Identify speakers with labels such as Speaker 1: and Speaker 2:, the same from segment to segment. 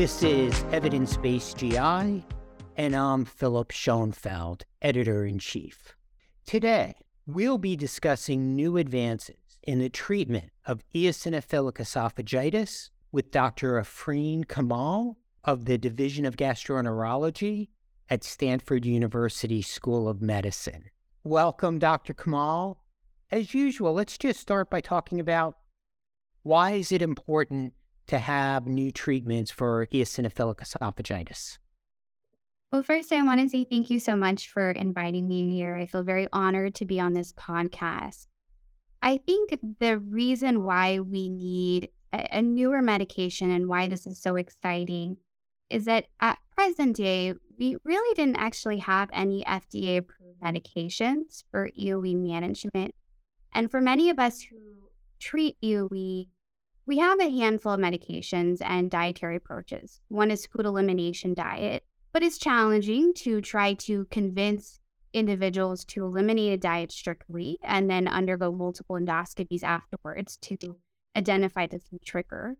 Speaker 1: This is Evidence Based GI, and I'm Philip Schoenfeld, Editor in Chief. Today, we'll be discussing new advances in the treatment of eosinophilic esophagitis with Dr. Afrin Kamal of the Division of Gastroenterology at Stanford University School of Medicine. Welcome, Dr. Kamal. As usual, let's just start by talking about why is it important to have new treatments for eosinophilic esophagitis?
Speaker 2: Well, first, I want to say thank you so much for inviting me here. I feel very honored to be on this podcast. I think the reason why we need a, a newer medication and why this is so exciting is that at present day, we really didn't actually have any FDA approved medications for EOE management. And for many of us who treat EOE, we have a handful of medications and dietary approaches. One is food elimination diet, but it's challenging to try to convince individuals to eliminate a diet strictly and then undergo multiple endoscopies afterwards to identify the trigger.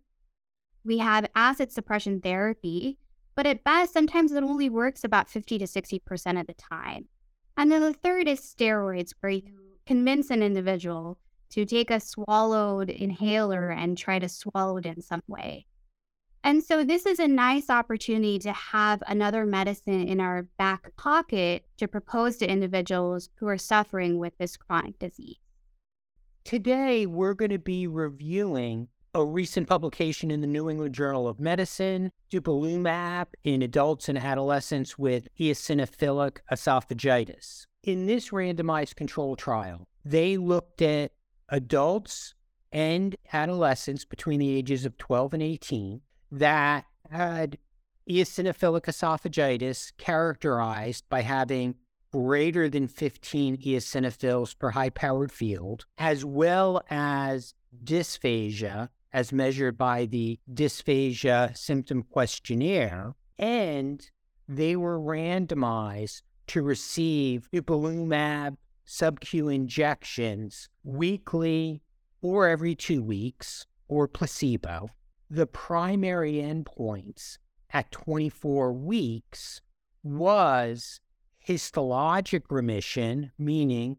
Speaker 2: We have acid suppression therapy, but at best, sometimes it only works about 50 to 60% of the time. And then the third is steroids, where you convince an individual to take a swallowed inhaler and try to swallow it in some way. And so, this is a nice opportunity to have another medicine in our back pocket to propose to individuals who are suffering with this chronic disease.
Speaker 1: Today, we're going to be reviewing a recent publication in the New England Journal of Medicine, dupilumab in adults and adolescents with eosinophilic esophagitis. In this randomized control trial, they looked at adults and adolescents between the ages of 12 and 18 that had eosinophilic esophagitis characterized by having greater than 15 eosinophils per high powered field, as well as dysphagia, as measured by the dysphagia symptom questionnaire. And they were randomized to receive dupilumab sub-Q injections weekly or every two weeks or placebo. The primary endpoints at 24 weeks was histologic remission, meaning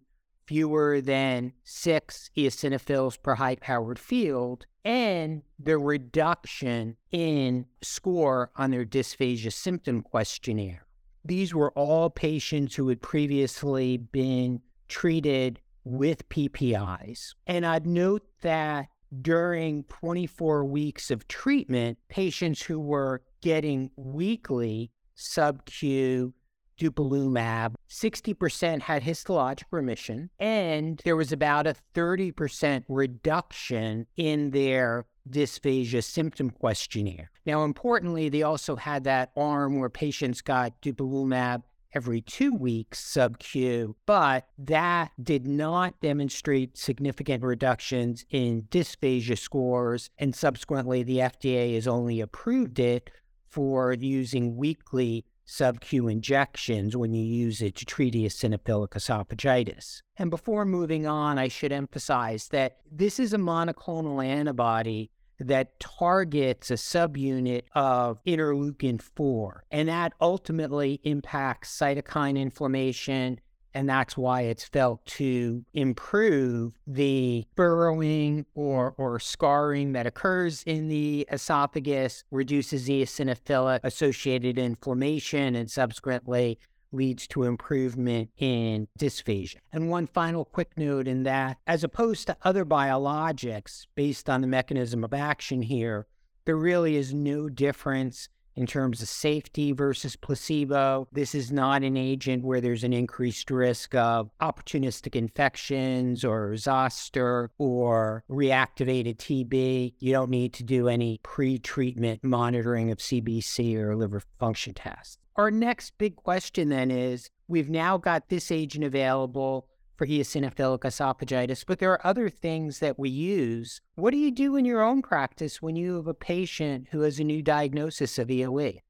Speaker 1: fewer than six eosinophils per high powered field, and the reduction in score on their dysphagia symptom questionnaire. These were all patients who had previously been treated with PPIs. And I'd note that during 24 weeks of treatment, patients who were getting weekly sub Q dupilumab, 60% had histologic remission, and there was about a 30% reduction in their dysphagia symptom questionnaire. Now, importantly, they also had that arm where patients got dupilumab every two weeks sub Q, but that did not demonstrate significant reductions in dysphagia scores. And subsequently, the FDA has only approved it for using weekly sub Q injections when you use it to treat eosinophilic esophagitis. And before moving on, I should emphasize that this is a monoclonal antibody that targets a subunit of interleukin 4. And that ultimately impacts cytokine inflammation. And that's why it's felt to improve the burrowing or, or scarring that occurs in the esophagus, reduces eosinophilic associated inflammation, and subsequently leads to improvement in dysphagia. And one final quick note in that, as opposed to other biologics based on the mechanism of action here, there really is no difference in terms of safety versus placebo. This is not an agent where there's an increased risk of opportunistic infections or zoster or reactivated TB. You don't need to do any pre treatment monitoring of CBC or liver function tests. Our next big question then is we've now got this agent available for eosinophilic esophagitis, but there are other things that we use. What do you do in your own practice when you have a patient who has a new diagnosis of EOE?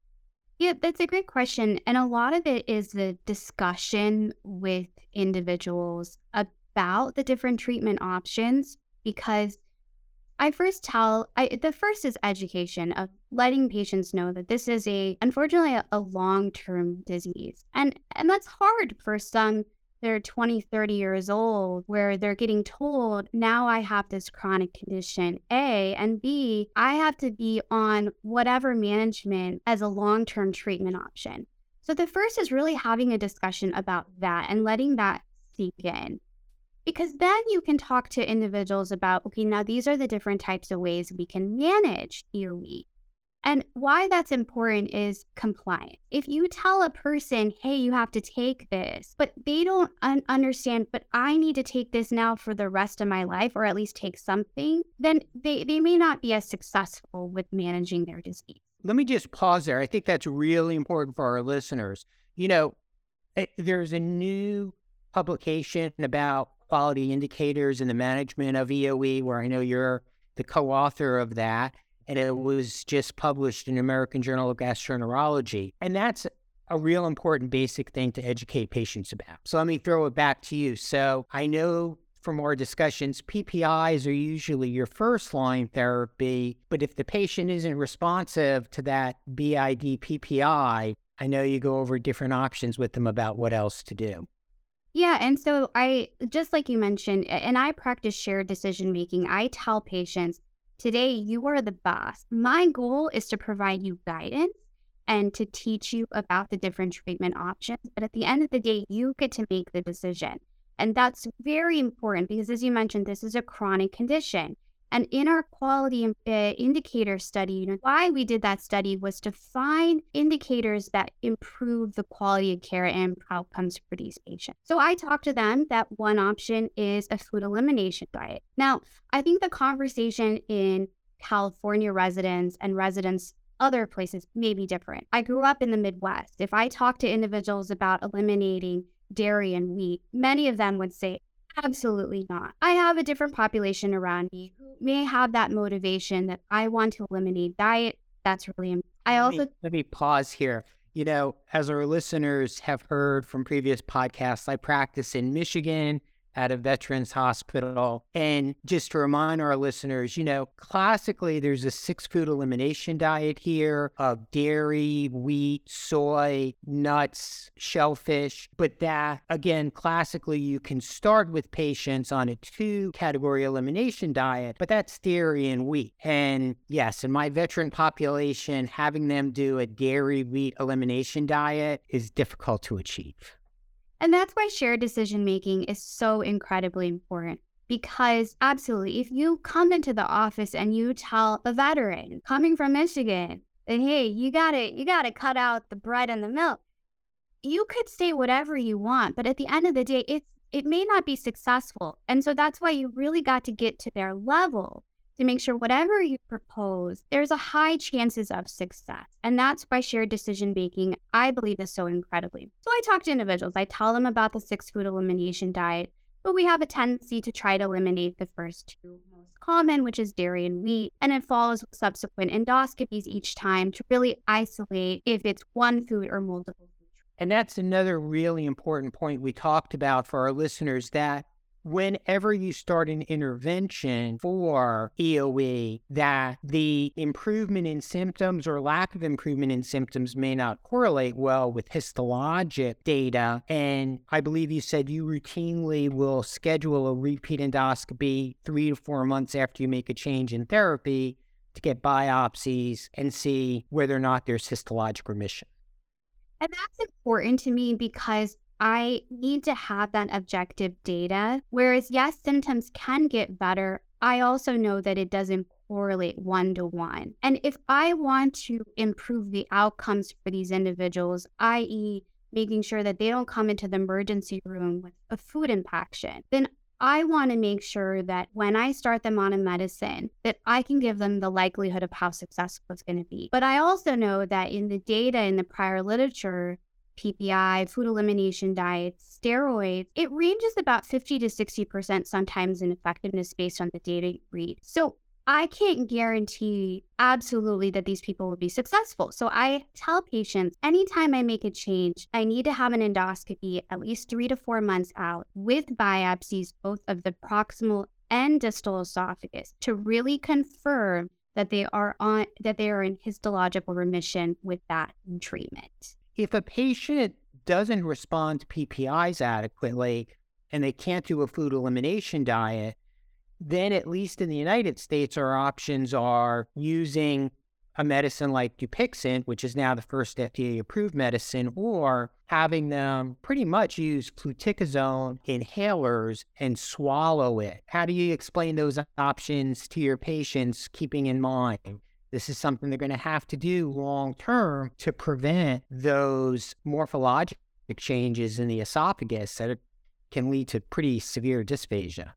Speaker 2: Yeah, that's a great question. And a lot of it is the discussion with individuals about the different treatment options because I first tell I the first is education of letting patients know that this is a unfortunately a, a long-term disease. And and that's hard for some they're 20, 30 years old where they're getting told, now I have this chronic condition, A, and B, I have to be on whatever management as a long term treatment option. So the first is really having a discussion about that and letting that sink in. Because then you can talk to individuals about, okay, now these are the different types of ways we can manage EOE. And why that's important is compliance. If you tell a person, hey, you have to take this, but they don't un- understand, but I need to take this now for the rest of my life, or at least take something, then they, they may not be as successful with managing their disease.
Speaker 1: Let me just pause there. I think that's really important for our listeners. You know, eh, there's a new publication about quality indicators in the management of EOE, where I know you're the co author of that and it was just published in American Journal of Gastroenterology. And that's a real important basic thing to educate patients about. So let me throw it back to you. So I know from our discussions, PPIs are usually your first line therapy, but if the patient isn't responsive to that BID PPI, I know you go over different options with them about what else to do.
Speaker 2: Yeah. And so I, just like you mentioned, and I practice shared decision making, I tell patients Today, you are the boss. My goal is to provide you guidance and to teach you about the different treatment options. But at the end of the day, you get to make the decision. And that's very important because, as you mentioned, this is a chronic condition. And in our quality uh, indicator study, you know, why we did that study was to find indicators that improve the quality of care and outcomes for these patients. So I talked to them that one option is a food elimination diet. Now, I think the conversation in California residents and residents other places may be different. I grew up in the Midwest. If I talk to individuals about eliminating dairy and wheat, many of them would say, Absolutely not. I have a different population around me who may have that motivation that I want to eliminate diet. That's really important. I also
Speaker 1: let me, let me pause here. You know, as our listeners have heard from previous podcasts, I practice in Michigan at a veterans hospital. And just to remind our listeners, you know, classically there's a six food elimination diet here of dairy, wheat, soy, nuts, shellfish. But that, again, classically you can start with patients on a two category elimination diet, but that's dairy and wheat. And yes, in my veteran population, having them do a dairy wheat elimination diet is difficult to achieve.
Speaker 2: And that's why shared decision making is so incredibly important. Because absolutely, if you come into the office and you tell a veteran coming from Michigan that, hey, you gotta, you gotta cut out the bread and the milk, you could say whatever you want, but at the end of the day, it's it may not be successful. And so that's why you really got to get to their level to make sure whatever you propose, there's a high chances of success. And that's why shared decision making, I believe, is so incredibly. So I talk to individuals, I tell them about the six food elimination diet, but we have a tendency to try to eliminate the first two most common, which is dairy and wheat, and it follows subsequent endoscopies each time to really isolate if it's one food or multiple.
Speaker 1: And that's another really important point we talked about for our listeners that whenever you start an intervention for EOE, that the improvement in symptoms or lack of improvement in symptoms may not correlate well with histologic data. And I believe you said you routinely will schedule a repeat endoscopy three to four months after you make a change in therapy to get biopsies and see whether or not there's histologic remission.
Speaker 2: And that's important to me because I need to have that objective data. Whereas, yes, symptoms can get better. I also know that it doesn't correlate one to one. And if I want to improve the outcomes for these individuals, i.e., making sure that they don't come into the emergency room with a food impaction, then I want to make sure that when I start them on a medicine, that I can give them the likelihood of how successful it's going to be. But I also know that in the data in the prior literature, PPI, food elimination diets, steroids, it ranges about 50 to 60% sometimes in effectiveness based on the data you read. So I can't guarantee absolutely that these people will be successful. So I tell patients anytime I make a change, I need to have an endoscopy at least three to four months out with biopsies, both of the proximal and distal esophagus to really confirm that they are on that they are in histological remission with that treatment.
Speaker 1: If a patient doesn't respond to PPIs adequately and they can't do a food elimination diet, then at least in the United States, our options are using a medicine like Dupixent, which is now the first FDA approved medicine, or having them pretty much use fluticasone inhalers and swallow it. How do you explain those options to your patients, keeping in mind this is something they're going to have to do long term to prevent those morphologic changes in the esophagus that can lead to pretty severe dysphagia?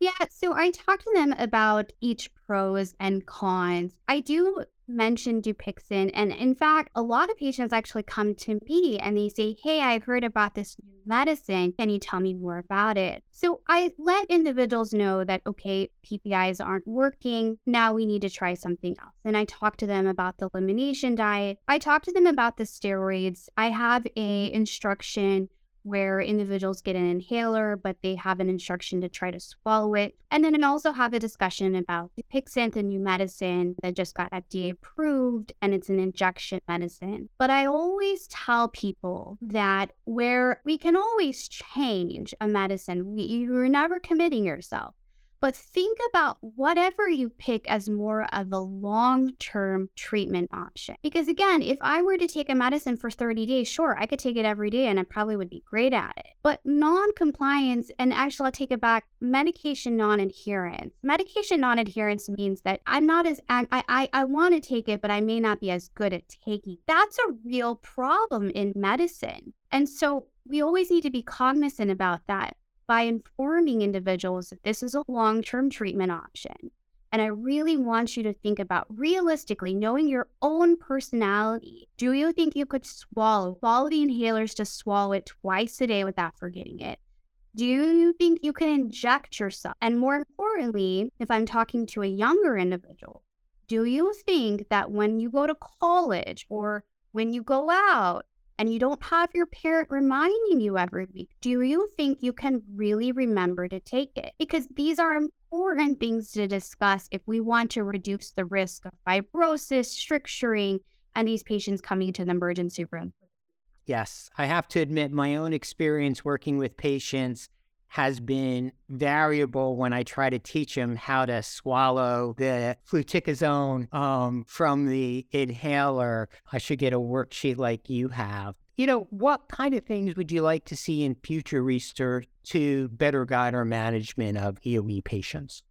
Speaker 2: Yeah, so I talked to them about each pros and cons. I do mention Dupixent, and in fact, a lot of patients actually come to me and they say, Hey, I've heard about this new medicine. Can you tell me more about it? So I let individuals know that, okay, PPIs aren't working. Now we need to try something else. And I talk to them about the elimination diet. I talk to them about the steroids. I have a instruction where individuals get an inhaler, but they have an instruction to try to swallow it. And then I also have a discussion about Dupixent, a new medicine that just got FDA approved, and it's an injection medicine. But I always tell people that where we can always change a medicine, you're never committing yourself. But think about whatever you pick as more of a long term treatment option. Because again, if I were to take a medicine for 30 days, sure, I could take it every day and I probably would be great at it. But non compliance, and actually, I'll take it back medication non adherence. Medication non adherence means that I'm not as, I, I, I want to take it, but I may not be as good at taking. That's a real problem in medicine. And so we always need to be cognizant about that by informing individuals that this is a long term treatment option. And I really want you to think about realistically knowing your own personality. Do you think you could swallow, the inhalers to swallow it twice a day without forgetting it? Do you think you can inject yourself? And more importantly, if I'm talking to a younger individual, do you think that when you go to college or when you go out and you don't have your parent reminding you every week, do you think you can really remember to take it? Because these are important things to discuss if we want to reduce the risk of fibrosis, stricturing, and these patients coming to the emergency room.
Speaker 1: Yes, I have to admit, my own experience working with patients has been variable when I try to teach them how to swallow the fluticasone um, from the inhaler. I should get a worksheet like you have. You know, what kind of things would you like to see in future research to better guide our management of EOE patients?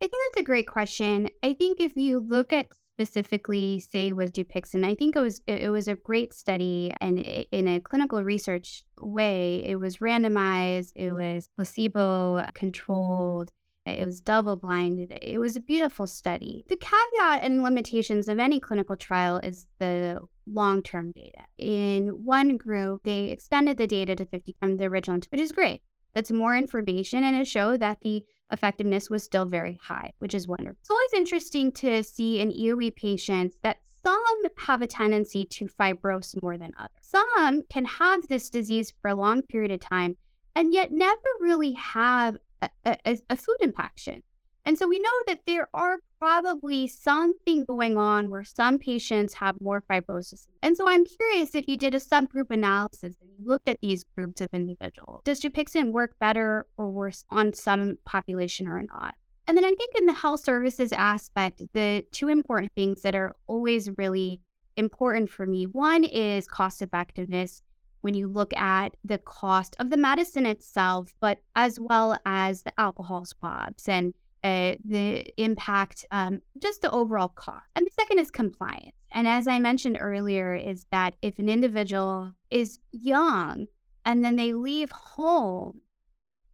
Speaker 2: I think that's a great question. I think if you look at specifically say with Dupixent. I think it was it was a great study and in a clinical research way, it was randomized, it was placebo controlled, it was double blinded. It was a beautiful study. The caveat and limitations of any clinical trial is the long term data. In one group, they extended the data to 50 from the original, which is great. That's more information and it showed that the effectiveness was still very high, which is wonderful. It's always interesting to see in EOE patients that some have a tendency to fibrose more than others. Some can have this disease for a long period of time and yet never really have a, a, a food impaction. And so we know that there are probably something going on where some patients have more fibrosis. And so I'm curious if you did a subgroup analysis and you looked at these groups of individuals. Does Dupixent work better or worse on some population or not? And then I think in the health services aspect, the two important things that are always really important for me one is cost effectiveness when you look at the cost of the medicine itself, but as well as the alcohol swabs and uh, the impact, um, just the overall cost. And the second is compliance. And as I mentioned earlier, is that if an individual is young and then they leave home,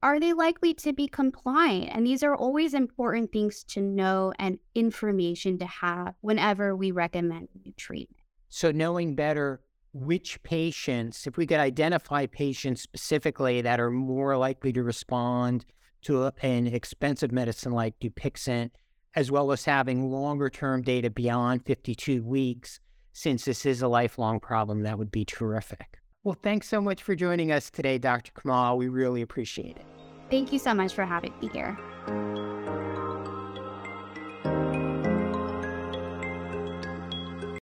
Speaker 2: are they likely to be compliant? And these are always important things to know and information to have whenever we recommend new treatment.
Speaker 1: So, knowing better which patients, if we could identify patients specifically that are more likely to respond to an expensive medicine like Dupixent, as well as having longer term data beyond 52 weeks, since this is a lifelong problem, that would be terrific. Well, thanks so much for joining us today, Dr. Kamal. We really appreciate it.
Speaker 2: Thank you so much for having me here.